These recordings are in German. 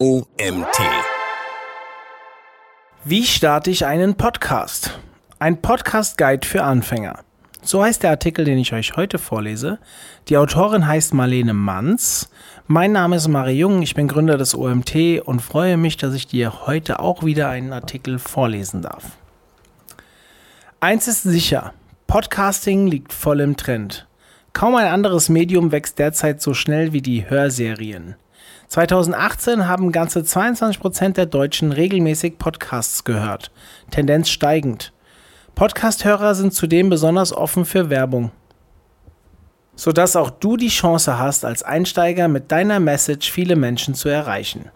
OMT. Wie starte ich einen Podcast? Ein Podcast-Guide für Anfänger. So heißt der Artikel, den ich euch heute vorlese. Die Autorin heißt Marlene Manz. Mein Name ist Marie Jung, ich bin Gründer des OMT und freue mich, dass ich dir heute auch wieder einen Artikel vorlesen darf. Eins ist sicher, Podcasting liegt voll im Trend. Kaum ein anderes Medium wächst derzeit so schnell wie die Hörserien. 2018 haben ganze 22 Prozent der Deutschen regelmäßig Podcasts gehört, Tendenz steigend. Podcast-Hörer sind zudem besonders offen für Werbung, sodass auch du die Chance hast, als Einsteiger mit deiner Message viele Menschen zu erreichen.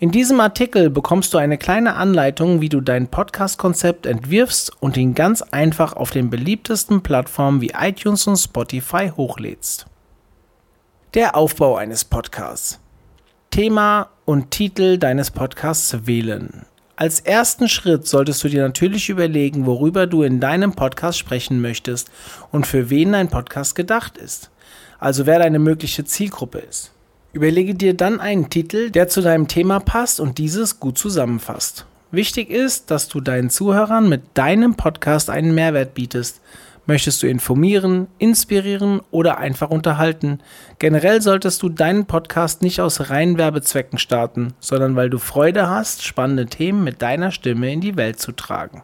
In diesem Artikel bekommst du eine kleine Anleitung, wie du dein Podcast-Konzept entwirfst und ihn ganz einfach auf den beliebtesten Plattformen wie iTunes und Spotify hochlädst. Der Aufbau eines Podcasts. Thema und Titel deines Podcasts wählen. Als ersten Schritt solltest du dir natürlich überlegen, worüber du in deinem Podcast sprechen möchtest und für wen dein Podcast gedacht ist. Also wer deine mögliche Zielgruppe ist. Überlege dir dann einen Titel, der zu deinem Thema passt und dieses gut zusammenfasst. Wichtig ist, dass du deinen Zuhörern mit deinem Podcast einen Mehrwert bietest Möchtest du informieren, inspirieren oder einfach unterhalten? Generell solltest du deinen Podcast nicht aus reinen Werbezwecken starten, sondern weil du Freude hast, spannende Themen mit deiner Stimme in die Welt zu tragen.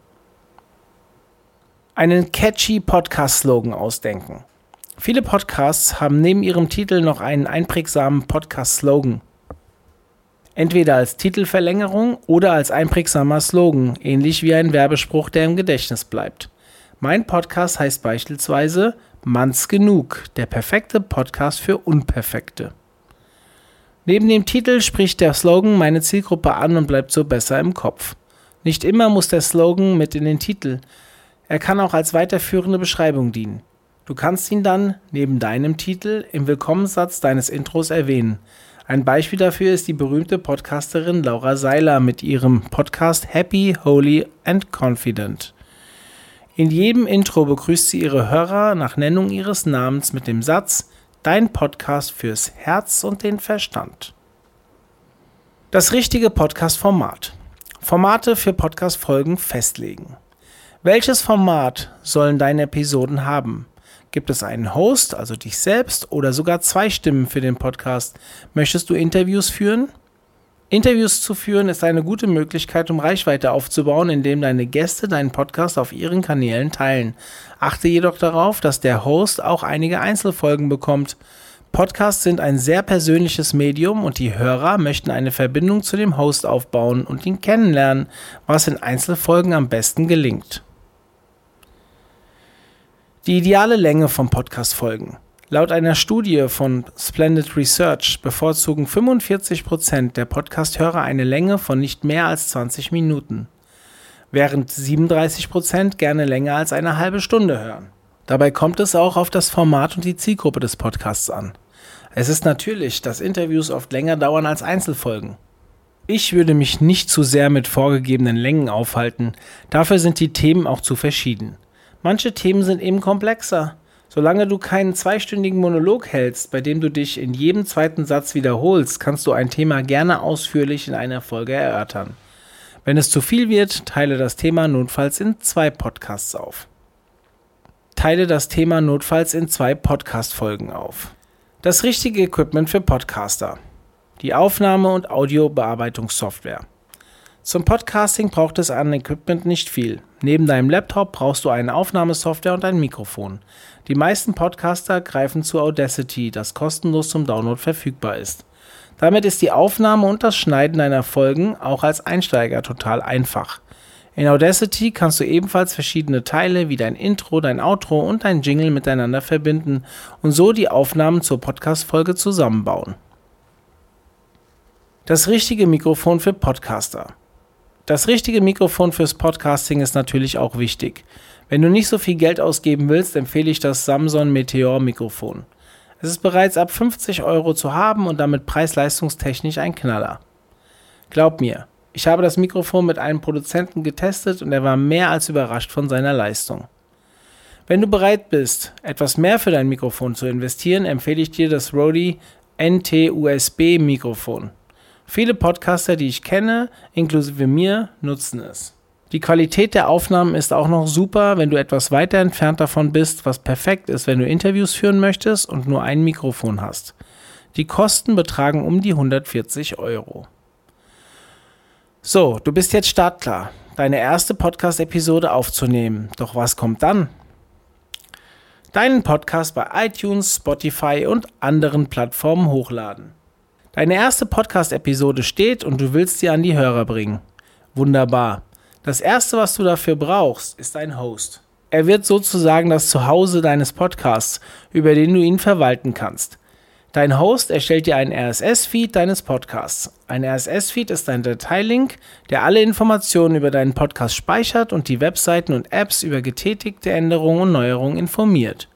Einen catchy Podcast-Slogan ausdenken. Viele Podcasts haben neben ihrem Titel noch einen einprägsamen Podcast-Slogan. Entweder als Titelverlängerung oder als einprägsamer Slogan, ähnlich wie ein Werbespruch, der im Gedächtnis bleibt. Mein Podcast heißt beispielsweise Manns genug, der perfekte Podcast für Unperfekte. Neben dem Titel spricht der Slogan meine Zielgruppe an und bleibt so besser im Kopf. Nicht immer muss der Slogan mit in den Titel. Er kann auch als weiterführende Beschreibung dienen. Du kannst ihn dann neben deinem Titel im Willkommenssatz deines Intros erwähnen. Ein Beispiel dafür ist die berühmte Podcasterin Laura Seiler mit ihrem Podcast Happy, Holy and Confident. In jedem Intro begrüßt sie ihre Hörer nach Nennung ihres Namens mit dem Satz Dein Podcast fürs Herz und den Verstand. Das richtige Podcast-Format. Formate für Podcast-Folgen festlegen. Welches Format sollen deine Episoden haben? Gibt es einen Host, also dich selbst, oder sogar zwei Stimmen für den Podcast? Möchtest du Interviews führen? Interviews zu führen ist eine gute Möglichkeit, um Reichweite aufzubauen, indem deine Gäste deinen Podcast auf ihren Kanälen teilen. Achte jedoch darauf, dass der Host auch einige Einzelfolgen bekommt. Podcasts sind ein sehr persönliches Medium und die Hörer möchten eine Verbindung zu dem Host aufbauen und ihn kennenlernen, was in Einzelfolgen am besten gelingt. Die ideale Länge von Podcast-Folgen. Laut einer Studie von Splendid Research bevorzugen 45% der Podcast-Hörer eine Länge von nicht mehr als 20 Minuten, während 37% gerne länger als eine halbe Stunde hören. Dabei kommt es auch auf das Format und die Zielgruppe des Podcasts an. Es ist natürlich, dass Interviews oft länger dauern als Einzelfolgen. Ich würde mich nicht zu sehr mit vorgegebenen Längen aufhalten, dafür sind die Themen auch zu verschieden. Manche Themen sind eben komplexer, Solange du keinen zweistündigen Monolog hältst, bei dem du dich in jedem zweiten Satz wiederholst, kannst du ein Thema gerne ausführlich in einer Folge erörtern. Wenn es zu viel wird, teile das Thema notfalls in zwei Podcasts auf. Teile das Thema notfalls in zwei Podcast-Folgen auf. Das richtige Equipment für Podcaster. Die Aufnahme- und Audiobearbeitungssoftware. Zum Podcasting braucht es an Equipment nicht viel. Neben deinem Laptop brauchst du eine Aufnahmesoftware und ein Mikrofon. Die meisten Podcaster greifen zu Audacity, das kostenlos zum Download verfügbar ist. Damit ist die Aufnahme und das Schneiden deiner Folgen auch als Einsteiger total einfach. In Audacity kannst du ebenfalls verschiedene Teile wie dein Intro, dein Outro und dein Jingle miteinander verbinden und so die Aufnahmen zur Podcast-Folge zusammenbauen. Das richtige Mikrofon für Podcaster. Das richtige Mikrofon fürs Podcasting ist natürlich auch wichtig. Wenn du nicht so viel Geld ausgeben willst, empfehle ich das Samsung Meteor Mikrofon. Es ist bereits ab 50 Euro zu haben und damit preis-leistungstechnisch ein Knaller. Glaub mir, ich habe das Mikrofon mit einem Produzenten getestet und er war mehr als überrascht von seiner Leistung. Wenn du bereit bist, etwas mehr für dein Mikrofon zu investieren, empfehle ich dir das Rode NT-USB Mikrofon. Viele Podcaster, die ich kenne, inklusive mir, nutzen es. Die Qualität der Aufnahmen ist auch noch super, wenn du etwas weiter entfernt davon bist, was perfekt ist, wenn du Interviews führen möchtest und nur ein Mikrofon hast. Die Kosten betragen um die 140 Euro. So, du bist jetzt startklar, deine erste Podcast-Episode aufzunehmen. Doch was kommt dann? Deinen Podcast bei iTunes, Spotify und anderen Plattformen hochladen. Deine erste Podcast-Episode steht und du willst sie an die Hörer bringen. Wunderbar. Das erste, was du dafür brauchst, ist ein Host. Er wird sozusagen das Zuhause deines Podcasts, über den du ihn verwalten kannst. Dein Host erstellt dir einen RSS-Feed deines Podcasts. Ein RSS-Feed ist ein Dateilink, der alle Informationen über deinen Podcast speichert und die Webseiten und Apps über getätigte Änderungen und Neuerungen informiert.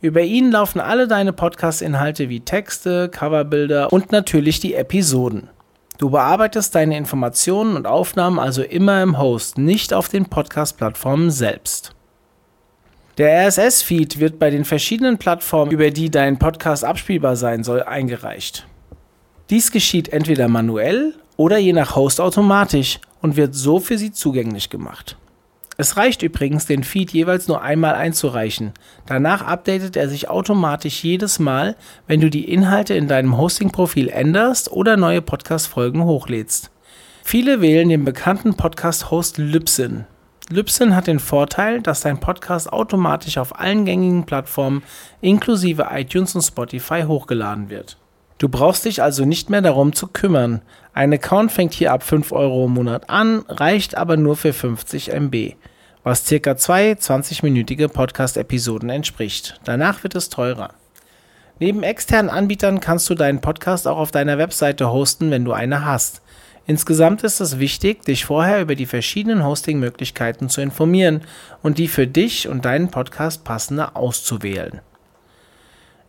Über ihn laufen alle deine Podcast-Inhalte wie Texte, Coverbilder und natürlich die Episoden. Du bearbeitest deine Informationen und Aufnahmen also immer im Host, nicht auf den Podcast-Plattformen selbst. Der RSS-Feed wird bei den verschiedenen Plattformen, über die dein Podcast abspielbar sein soll, eingereicht. Dies geschieht entweder manuell oder je nach Host automatisch und wird so für sie zugänglich gemacht. Es reicht übrigens, den Feed jeweils nur einmal einzureichen. Danach updatet er sich automatisch jedes Mal, wenn du die Inhalte in deinem Hosting-Profil änderst oder neue Podcast-Folgen hochlädst. Viele wählen den bekannten Podcast-Host Libsyn. Libsyn hat den Vorteil, dass dein Podcast automatisch auf allen gängigen Plattformen inklusive iTunes und Spotify hochgeladen wird. Du brauchst dich also nicht mehr darum zu kümmern. Ein Account fängt hier ab 5 Euro im Monat an, reicht aber nur für 50 MB, was circa zwei 20-minütige Podcast-Episoden entspricht. Danach wird es teurer. Neben externen Anbietern kannst du deinen Podcast auch auf deiner Webseite hosten, wenn du eine hast. Insgesamt ist es wichtig, dich vorher über die verschiedenen Hosting-Möglichkeiten zu informieren und die für dich und deinen Podcast passende auszuwählen.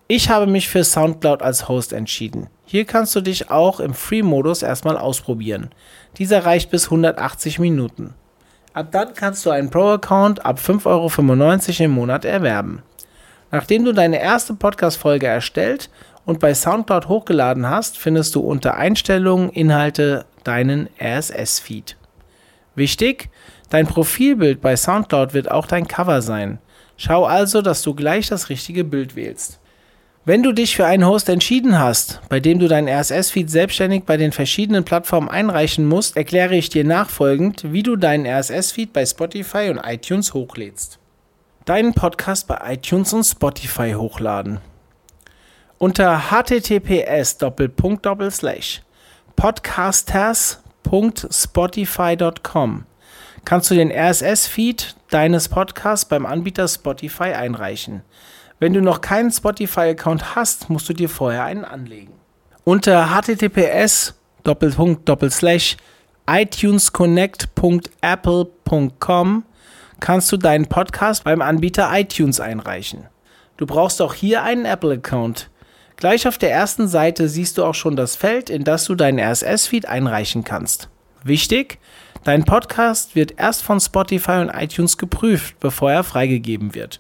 Ich habe mich für SoundCloud als Host entschieden. Hier kannst du dich auch im Free-Modus erstmal ausprobieren. Dieser reicht bis 180 Minuten. Ab dann kannst du einen Pro-Account ab 5,95 Euro im Monat erwerben. Nachdem du deine erste Podcast-Folge erstellt und bei SoundCloud hochgeladen hast, findest du unter Einstellungen Inhalte deinen RSS-Feed. Wichtig, dein Profilbild bei SoundCloud wird auch dein Cover sein. Schau also, dass du gleich das richtige Bild wählst. Wenn du dich für einen Host entschieden hast, bei dem du deinen RSS-Feed selbstständig bei den verschiedenen Plattformen einreichen musst, erkläre ich dir nachfolgend, wie du deinen RSS-Feed bei Spotify und iTunes hochlädst. Deinen Podcast bei iTunes und Spotify hochladen. Unter https podcasters.spotify.com kannst du den RSS-Feed deines Podcasts beim Anbieter Spotify einreichen. Wenn du noch keinen Spotify-Account hast, musst du dir vorher einen anlegen. Unter https itunesconnect.apple.com kannst du deinen Podcast beim Anbieter iTunes einreichen. Du brauchst auch hier einen Apple-Account. Gleich auf der ersten Seite siehst du auch schon das Feld, in das du deinen RSS-Feed einreichen kannst. Wichtig, dein Podcast wird erst von Spotify und iTunes geprüft, bevor er freigegeben wird.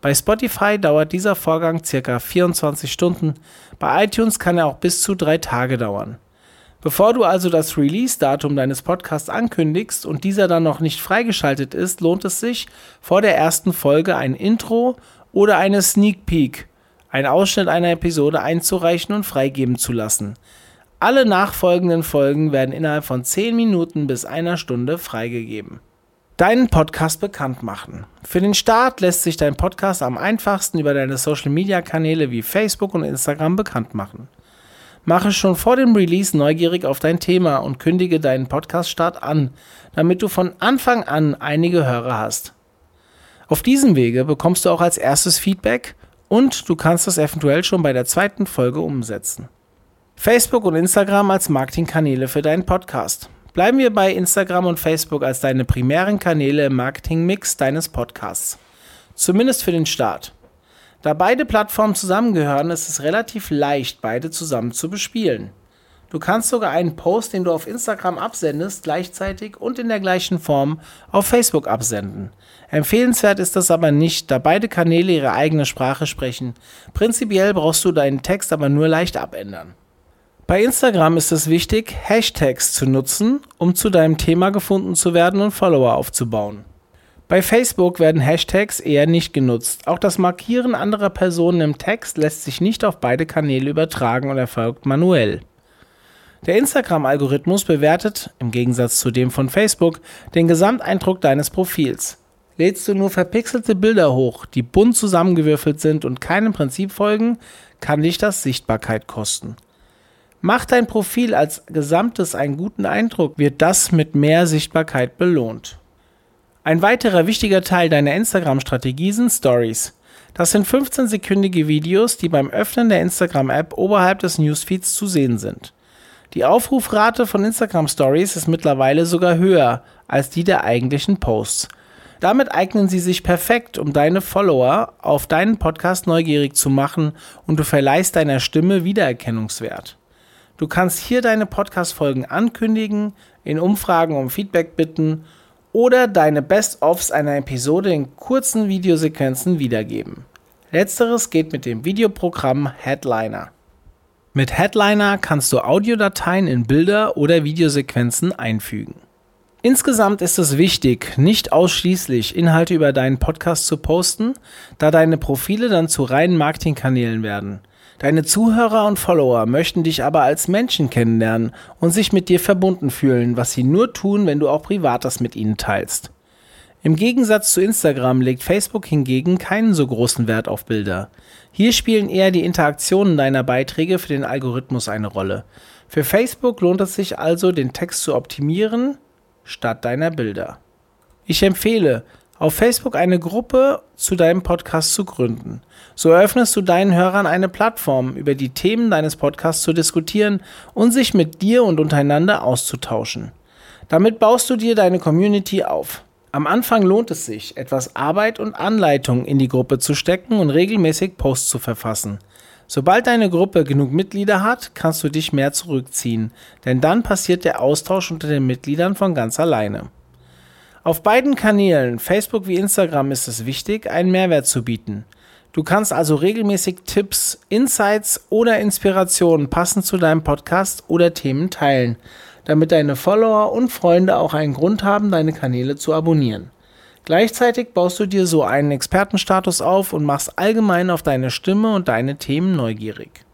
Bei Spotify dauert dieser Vorgang ca. 24 Stunden, bei iTunes kann er auch bis zu drei Tage dauern. Bevor du also das Release-Datum deines Podcasts ankündigst und dieser dann noch nicht freigeschaltet ist, lohnt es sich, vor der ersten Folge ein Intro oder eine Sneak Peek einen Ausschnitt einer Episode einzureichen und freigeben zu lassen. Alle nachfolgenden Folgen werden innerhalb von 10 Minuten bis einer Stunde freigegeben. Deinen Podcast bekannt machen. Für den Start lässt sich dein Podcast am einfachsten über deine Social Media Kanäle wie Facebook und Instagram bekannt machen. Mache schon vor dem Release neugierig auf dein Thema und kündige deinen Podcast-Start an, damit du von Anfang an einige Hörer hast. Auf diesem Wege bekommst du auch als erstes Feedback und du kannst das eventuell schon bei der zweiten Folge umsetzen. Facebook und Instagram als Marketingkanäle für deinen Podcast. Bleiben wir bei Instagram und Facebook als deine primären Kanäle im Marketingmix deines Podcasts. Zumindest für den Start. Da beide Plattformen zusammengehören, ist es relativ leicht, beide zusammen zu bespielen. Du kannst sogar einen Post, den du auf Instagram absendest, gleichzeitig und in der gleichen Form auf Facebook absenden. Empfehlenswert ist das aber nicht, da beide Kanäle ihre eigene Sprache sprechen. Prinzipiell brauchst du deinen Text aber nur leicht abändern. Bei Instagram ist es wichtig, Hashtags zu nutzen, um zu deinem Thema gefunden zu werden und Follower aufzubauen. Bei Facebook werden Hashtags eher nicht genutzt. Auch das Markieren anderer Personen im Text lässt sich nicht auf beide Kanäle übertragen und erfolgt manuell. Der Instagram-Algorithmus bewertet, im Gegensatz zu dem von Facebook, den Gesamteindruck deines Profils. Lädst du nur verpixelte Bilder hoch, die bunt zusammengewürfelt sind und keinem Prinzip folgen, kann dich das Sichtbarkeit kosten. Macht dein Profil als Gesamtes einen guten Eindruck, wird das mit mehr Sichtbarkeit belohnt. Ein weiterer wichtiger Teil deiner Instagram-Strategie sind Stories. Das sind 15-sekündige Videos, die beim Öffnen der Instagram-App oberhalb des Newsfeeds zu sehen sind. Die Aufrufrate von Instagram Stories ist mittlerweile sogar höher als die der eigentlichen Posts. Damit eignen sie sich perfekt, um deine Follower auf deinen Podcast neugierig zu machen und du verleihst deiner Stimme Wiedererkennungswert. Du kannst hier deine Podcast-Folgen ankündigen, in Umfragen um Feedback bitten oder deine Best-ofs einer Episode in kurzen Videosequenzen wiedergeben. Letzteres geht mit dem Videoprogramm Headliner. Mit Headliner kannst du Audiodateien in Bilder oder Videosequenzen einfügen. Insgesamt ist es wichtig, nicht ausschließlich Inhalte über deinen Podcast zu posten, da deine Profile dann zu reinen Marketingkanälen werden. Deine Zuhörer und Follower möchten dich aber als Menschen kennenlernen und sich mit dir verbunden fühlen, was sie nur tun, wenn du auch Privates mit ihnen teilst. Im Gegensatz zu Instagram legt Facebook hingegen keinen so großen Wert auf Bilder. Hier spielen eher die Interaktionen deiner Beiträge für den Algorithmus eine Rolle. Für Facebook lohnt es sich also, den Text zu optimieren statt deiner Bilder. Ich empfehle, auf Facebook eine Gruppe zu deinem Podcast zu gründen. So eröffnest du deinen Hörern eine Plattform, über die Themen deines Podcasts zu diskutieren und sich mit dir und untereinander auszutauschen. Damit baust du dir deine Community auf. Am Anfang lohnt es sich, etwas Arbeit und Anleitung in die Gruppe zu stecken und regelmäßig Posts zu verfassen. Sobald deine Gruppe genug Mitglieder hat, kannst du dich mehr zurückziehen, denn dann passiert der Austausch unter den Mitgliedern von ganz alleine. Auf beiden Kanälen, Facebook wie Instagram, ist es wichtig, einen Mehrwert zu bieten. Du kannst also regelmäßig Tipps, Insights oder Inspirationen passend zu deinem Podcast oder Themen teilen, damit deine Follower und Freunde auch einen Grund haben, deine Kanäle zu abonnieren. Gleichzeitig baust du dir so einen Expertenstatus auf und machst allgemein auf deine Stimme und deine Themen neugierig.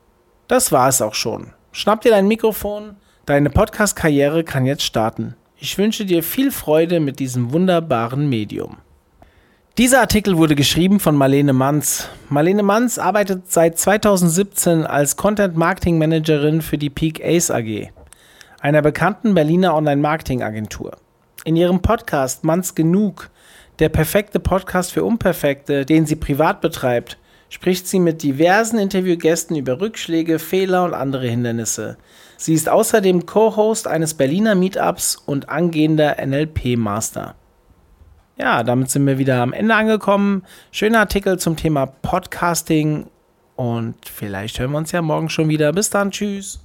Das war es auch schon. Schnapp dir dein Mikrofon, deine Podcast-Karriere kann jetzt starten. Ich wünsche dir viel Freude mit diesem wunderbaren Medium. Dieser Artikel wurde geschrieben von Marlene Manz. Marlene Manz arbeitet seit 2017 als Content Marketing Managerin für die Peak Ace AG, einer bekannten Berliner Online-Marketing-Agentur. In ihrem Podcast Manz Genug, der perfekte Podcast für Unperfekte, den sie privat betreibt, spricht sie mit diversen Interviewgästen über Rückschläge, Fehler und andere Hindernisse. Sie ist außerdem Co-Host eines Berliner Meetups und angehender NLP-Master. Ja, damit sind wir wieder am Ende angekommen. Schöner Artikel zum Thema Podcasting und vielleicht hören wir uns ja morgen schon wieder. Bis dann, tschüss.